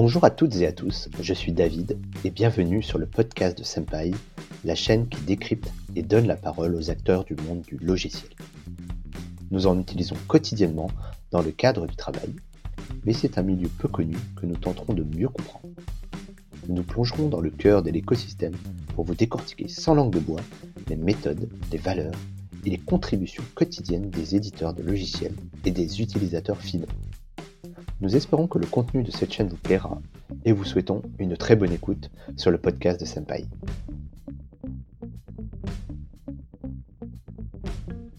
Bonjour à toutes et à tous, je suis David et bienvenue sur le podcast de Senpai, la chaîne qui décrypte et donne la parole aux acteurs du monde du logiciel. Nous en utilisons quotidiennement dans le cadre du travail, mais c'est un milieu peu connu que nous tenterons de mieux comprendre. Nous plongerons dans le cœur de l'écosystème pour vous décortiquer sans langue de bois les méthodes, les valeurs et les contributions quotidiennes des éditeurs de logiciels et des utilisateurs finaux. Nous espérons que le contenu de cette chaîne vous plaira et vous souhaitons une très bonne écoute sur le podcast de Senpai.